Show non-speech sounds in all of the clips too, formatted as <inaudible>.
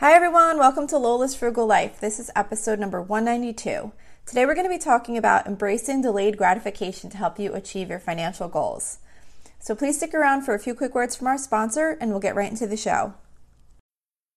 Hi, everyone. Welcome to Lola's Frugal Life. This is episode number 192. Today, we're going to be talking about embracing delayed gratification to help you achieve your financial goals. So, please stick around for a few quick words from our sponsor, and we'll get right into the show.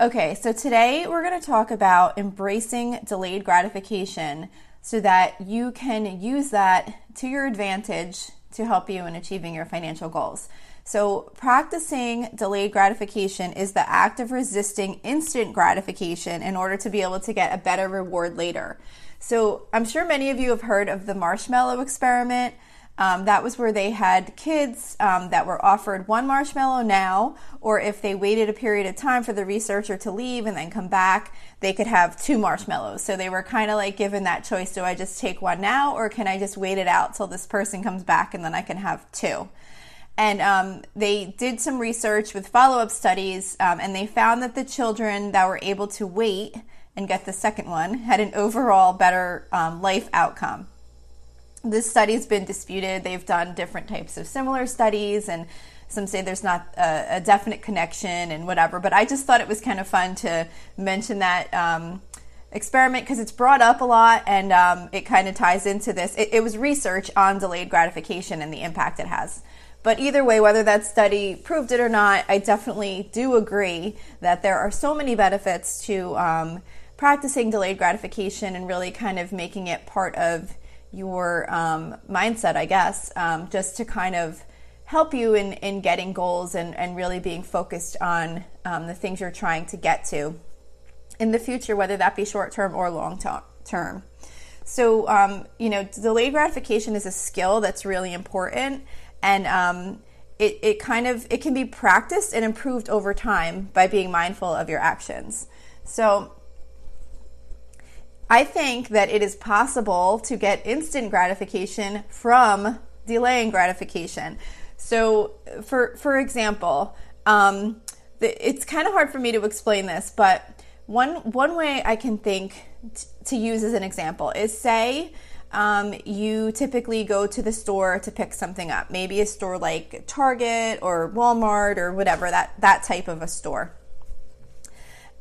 Okay, so today we're going to talk about embracing delayed gratification so that you can use that to your advantage to help you in achieving your financial goals. So, practicing delayed gratification is the act of resisting instant gratification in order to be able to get a better reward later. So, I'm sure many of you have heard of the marshmallow experiment. Um, that was where they had kids um, that were offered one marshmallow now, or if they waited a period of time for the researcher to leave and then come back, they could have two marshmallows. So they were kind of like given that choice do I just take one now, or can I just wait it out till this person comes back and then I can have two? And um, they did some research with follow up studies, um, and they found that the children that were able to wait and get the second one had an overall better um, life outcome this study's been disputed. They've done different types of similar studies, and some say there's not a, a definite connection and whatever. But I just thought it was kind of fun to mention that um, experiment because it's brought up a lot and um, it kind of ties into this. It, it was research on delayed gratification and the impact it has. But either way, whether that study proved it or not, I definitely do agree that there are so many benefits to um, practicing delayed gratification and really kind of making it part of your um, mindset, I guess, um, just to kind of help you in, in getting goals and, and really being focused on um, the things you're trying to get to in the future, whether that be short term or long term. So, um, you know, delayed gratification is a skill that's really important, and um, it, it kind of it can be practiced and improved over time by being mindful of your actions. So, I think that it is possible to get instant gratification from delaying gratification. So, for for example, um, the, it's kind of hard for me to explain this, but one one way I can think t- to use as an example is say um, you typically go to the store to pick something up, maybe a store like Target or Walmart or whatever that that type of a store.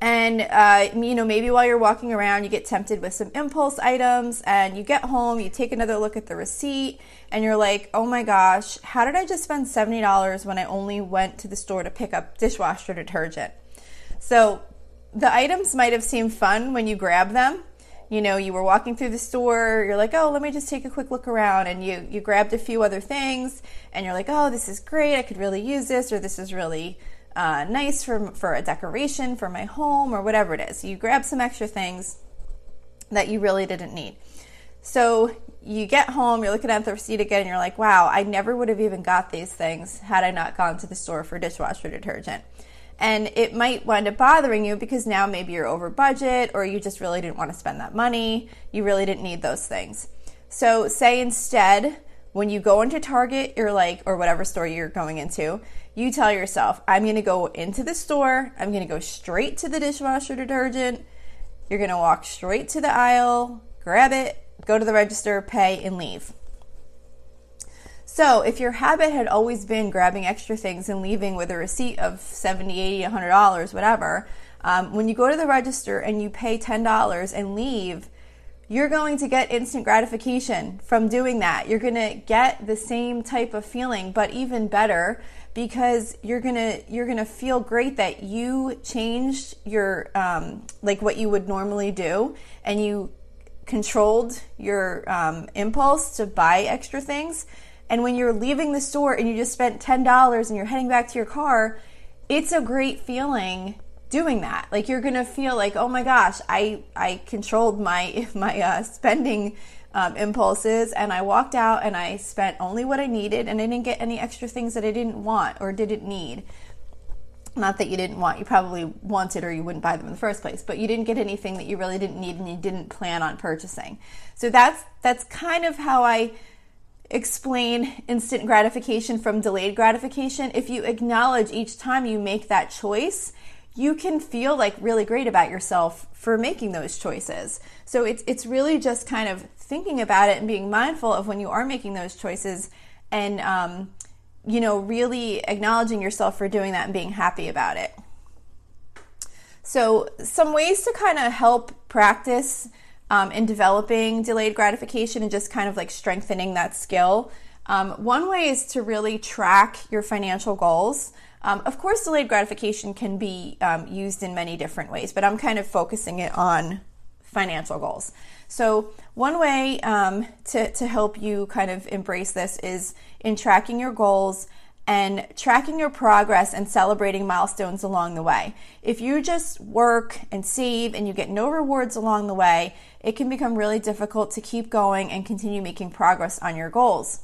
And, uh, you know, maybe while you're walking around, you get tempted with some impulse items and you get home, you take another look at the receipt and you're like, oh my gosh, how did I just spend $70 when I only went to the store to pick up dishwasher detergent? So the items might have seemed fun when you grab them. You know, you were walking through the store, you're like, oh, let me just take a quick look around. And you, you grabbed a few other things and you're like, oh, this is great. I could really use this or this is really uh, nice for, for a decoration for my home or whatever it is. You grab some extra things that you really didn't need. So you get home, you're looking at the receipt again, and you're like, wow, I never would have even got these things had I not gone to the store for dishwasher detergent. And it might wind up bothering you because now maybe you're over budget or you just really didn't want to spend that money. You really didn't need those things. So, say instead, when you go into Target, you're like, or whatever store you're going into, you tell yourself, I'm to go into the store, I'm to go straight to the dishwasher detergent. You're to walk straight to the aisle, grab it, go to the register, pay, and leave. So, if your habit had always been grabbing extra things and leaving with a receipt of 70, 80, 100 dollars, whatever, um, when you go to the register and you pay $10 and leave, you're going to get instant gratification from doing that. You're going to get the same type of feeling, but even better because you're gonna you're gonna feel great that you changed your um, like what you would normally do and you controlled your um, impulse to buy extra things and when you're leaving the store and you just spent $10 and you're heading back to your car it's a great feeling doing that like you're gonna feel like oh my gosh i i controlled my <laughs> my uh, spending um, impulses and I walked out and I spent only what I needed and I didn't get any extra things that I didn't want or didn't need. not that you didn't want, you probably wanted or you wouldn't buy them in the first place, but you didn't get anything that you really didn't need and you didn't plan on purchasing. So that's that's kind of how I explain instant gratification from delayed gratification. If you acknowledge each time you make that choice, you can feel like really great about yourself for making those choices. So it's it's really just kind of thinking about it and being mindful of when you are making those choices and um, you know, really acknowledging yourself for doing that and being happy about it. So, some ways to kind of help practice um, in developing delayed gratification and just kind of like strengthening that skill. Um, one way is to really track your financial goals. Um, of course, delayed gratification can be um, used in many different ways, but I'm kind of focusing it on financial goals. So, one way um, to, to help you kind of embrace this is in tracking your goals and tracking your progress and celebrating milestones along the way. If you just work and save and you get no rewards along the way, it can become really difficult to keep going and continue making progress on your goals.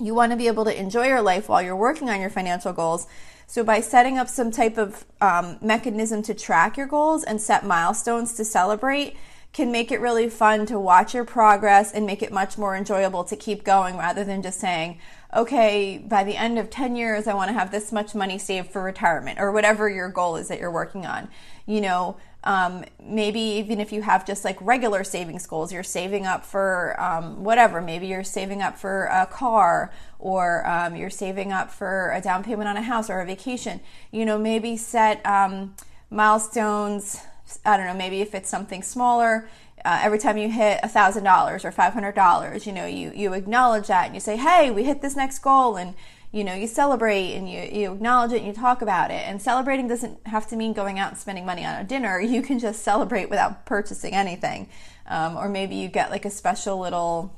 You want to be able to enjoy your life while you're working on your financial goals. So, by setting up some type of um, mechanism to track your goals and set milestones to celebrate, can make it really fun to watch your progress and make it much more enjoyable to keep going rather than just saying, okay, by the end of 10 years, I want to have this much money saved for retirement or whatever your goal is that you're working on. You know, um, maybe even if you have just like regular savings goals, you're saving up for um, whatever. Maybe you're saving up for a car or um, you're saving up for a down payment on a house or a vacation. You know, maybe set um, milestones I don't know, maybe if it's something smaller, uh, every time you hit $1,000 or $500, you know, you, you acknowledge that and you say, hey, we hit this next goal and, you know, you celebrate and you, you acknowledge it and you talk about it. And celebrating doesn't have to mean going out and spending money on a dinner. <laughs> You can just celebrate without purchasing anything. Um, or maybe you get like a special little,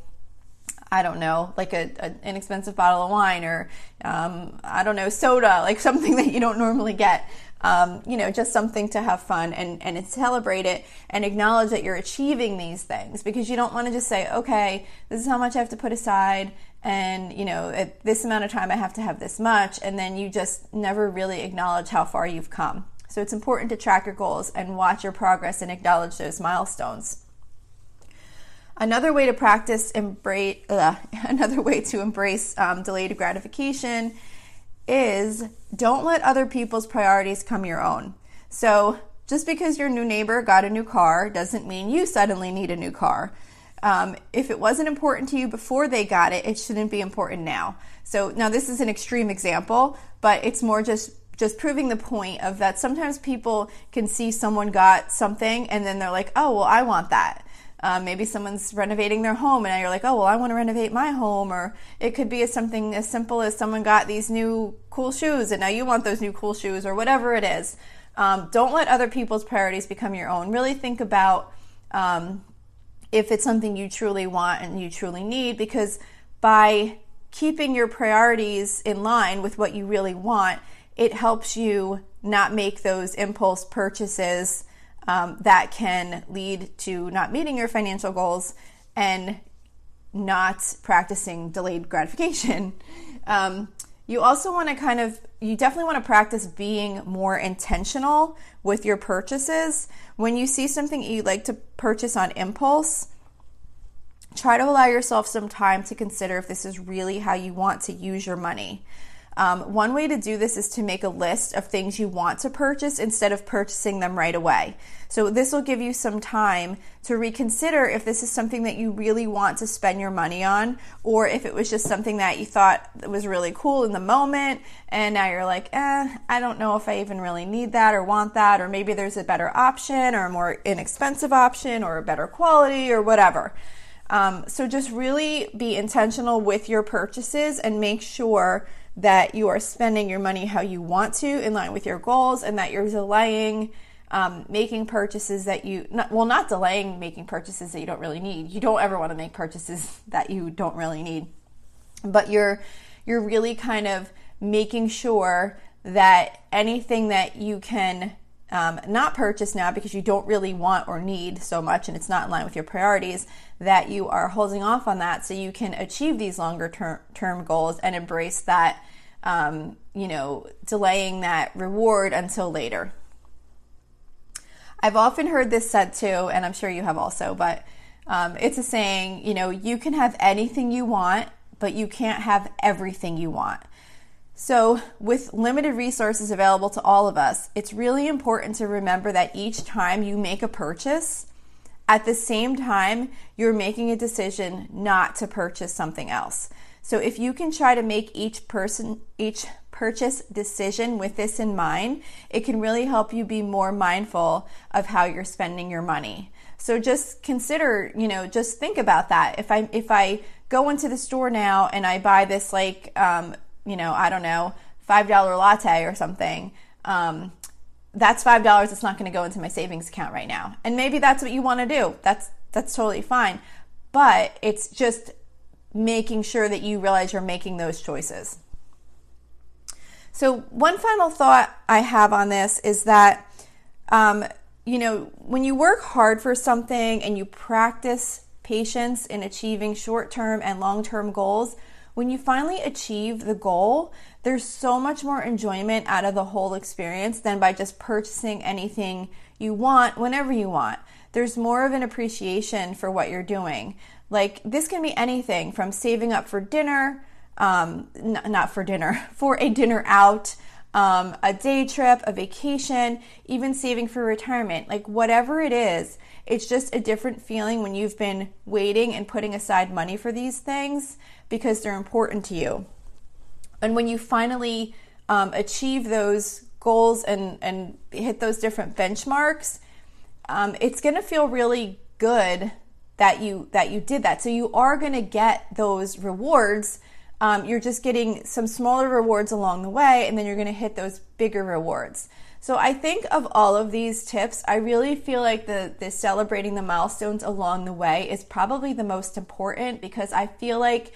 I don't know, like a, an inexpensive bottle of wine or, um, I don't know, soda, <laughs> like something that you don't normally get um, you know, just something to have fun and, and celebrate it and acknowledge that you're achieving these things because you don't want to just say, okay, this is how much I have to put aside and, you know, at this amount of time I have to have this much and then you just never really acknowledge how far you've come. So it's important to track your goals and watch your progress and acknowledge those milestones. Another way to practice embrace, <laughs> another way to embrace um, delayed gratification is don't let other people's priorities come your own. So, just because your new neighbor got a new car doesn't mean you suddenly need a new car. Um, if it wasn't important to you before they got it, it shouldn't be important now. So now this is an extreme example, but it's more just just proving the point of that sometimes people can see someone got something and then they're like, oh well, I want that. Um, maybe someone's renovating their home and you're like, oh, well, I want to renovate my home. Or it could be something as simple as someone got these new cool shoes and now you want those new cool shoes or whatever it is. Um, don't let other people's priorities become your own. Really think about um, if it's something you truly want and you truly need because by keeping your priorities in line with what you really want, it helps you not make those impulse purchases um, that can lead to not meeting your financial goals and not practicing delayed gratification. <laughs> Um, you also want to kind of, you definitely want to practice being more intentional with your purchases. When you see something you'd like to purchase on impulse, try to allow yourself some time to consider if this is really how you want to use your money. Um, one way to do this is to make a list of things you want to purchase instead of purchasing them right away. So, this will give you some time to reconsider if this is something that you really want to spend your money on, or if it was just something that you thought was really cool in the moment, and now you're like, eh, I don't know if I even really need that or want that, or maybe there's a better option, or a more inexpensive option, or a better quality, or whatever. Um, so, just really be intentional with your purchases and make sure that you are spending your money how you want to in line with your goals and that you're delaying um, making purchases that you not, well not delaying making purchases that you don't really need. You don't ever want to make purchases <laughs> that you don't really need. But you're you're really kind of making sure that anything that you can um, not purchase now because you don't really want or need so much and it's not in line with your priorities, that you are holding off on that so you can achieve these longer term, term goals and embrace that um, you know, delaying that reward until later. I've often heard this said too, and I'm sure you have also, but um, it's a saying, you know, you can have anything you want, but you can't have everything you want. So, with limited resources available to all of us, it's really important to remember that each time you make a purchase, at the same time, you're making a decision not to purchase something else. So, if you can try to make each person, each purchase decision with this in mind, it can really help you be more mindful of how you're spending your money. So just consider, you know, just think about that. If I if I go into the store now and I buy this like um, you know, I don't know, $5 latte or something, um, that's $5 It's not going to go into my savings account right now. And maybe that's what you want to do. That's that's totally fine. But it's just making sure that you realize you're making those choices. So, one final thought I have on this is that, um, you know, when you work hard for something and you practice patience in achieving short term and long term goals, when you finally achieve the goal, there's so much more enjoyment out of the whole experience than by just purchasing anything you want whenever you want. There's more of an appreciation for what you're doing. Like, this can be anything from saving up for dinner, um, n- not for dinner, <laughs> for a dinner out, um, a day trip, a vacation, even saving for retirement. Like, whatever it is, it's just a different feeling when you've been waiting and putting aside money for these things because they're important to you. And when you finally um, achieve those goals and, and hit those different benchmarks, um, it's going to feel really good that you that you did that. So you are going to get those rewards. Um, you're just getting some smaller rewards along the way, and then you're going to hit those bigger rewards. So I think of all of these tips, I really feel like the, the celebrating the milestones along the way is probably the most important because I feel like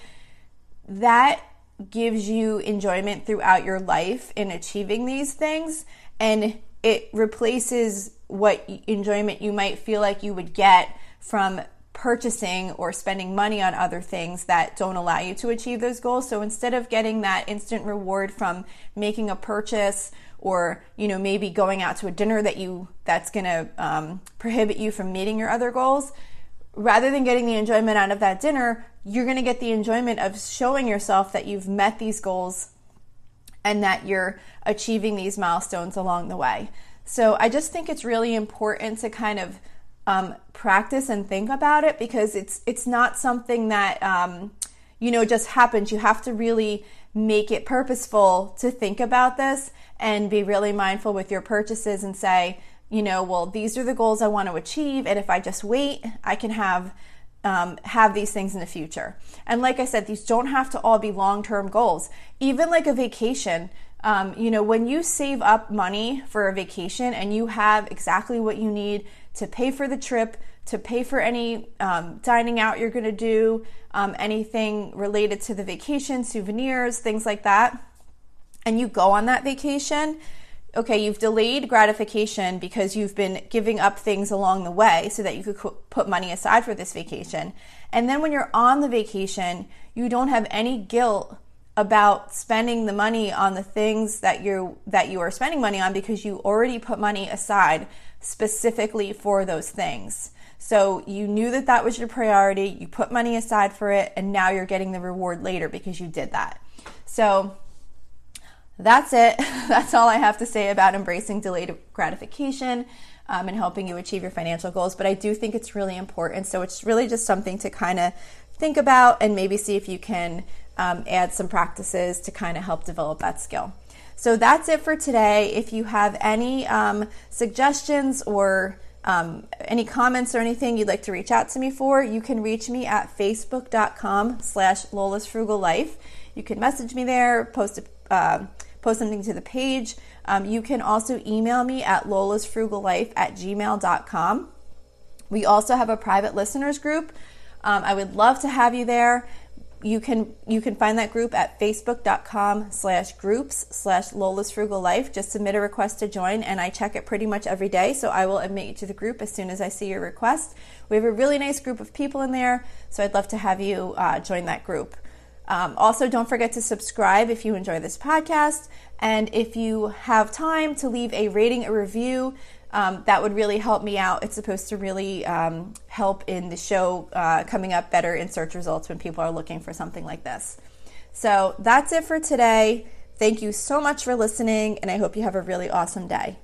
that gives you enjoyment throughout your life in achieving these things and it replaces what enjoyment you might feel like you would get from purchasing or spending money on other things that don't allow you to achieve those goals. So instead of getting that instant reward from making a purchase or you know maybe going out to a dinner that you that's going to um, prohibit you from meeting your other goals, rather than getting the enjoyment out of that dinner, you're going to get the enjoyment of showing yourself that you've met these goals and that you're achieving these milestones along the way. So I just think it's really important to kind of um, practice and think about it because it's it's not something that um, you know just happens. You have to really make it purposeful to think about this and be really mindful with your purchases and say, you know, well, these are the goals I want to achieve, and if I just wait, I can have um, have these things in the future. And like I said, these don't have to all be long term goals. Even like a vacation, um, you know, when you save up money for a vacation and you have exactly what you need to pay for the trip, to pay for any um, dining out you're going to do, um, anything related to the vacation, souvenirs, things like that, and you go on that vacation okay, you've delayed gratification because you've been giving up things along the way so that you could put money aside for this vacation. And then when you're on the vacation, you don't have any guilt about spending the money on the things that you that you are spending money on because you already put money aside specifically for those things. So you knew that that was your priority, you put money aside for it and now you're getting the reward later because you did that. So that's it. <laughs> That's all I have to say about embracing delayed gratification um, and helping you achieve your financial goals. But I do think it's really important. So it's really just something to kind of think about and maybe see if you can um, add some practices to kind of help develop that skill. So that's it for today. If you have any um, suggestions or um, any comments or anything you'd like to reach out to me for, you can reach me at facebook.com slash Lola's Frugal Life. You can message me there, post uh, post something to the page. Um, you can also email me at lolasfrugallife at gmail.com. We also have a private listeners group. Um, I would love to have you there. You can you can find that group at facebook.com slash groups slash Lola's Frugal Life. Just submit a request to join and I check it pretty much every day. So I will admit you to the group as soon as I see your request. We have a really nice group of people in there, so I'd love to have you uh, join that group. Um, also, don't forget to subscribe if you enjoy this podcast. And if you have time to leave a rating, a review, um, that would really help me out. It's supposed to really um, help in the show uh, coming up better in search results when people are looking for something like this. So that's it for today. Thank you so much for listening, and I hope you have a really awesome day.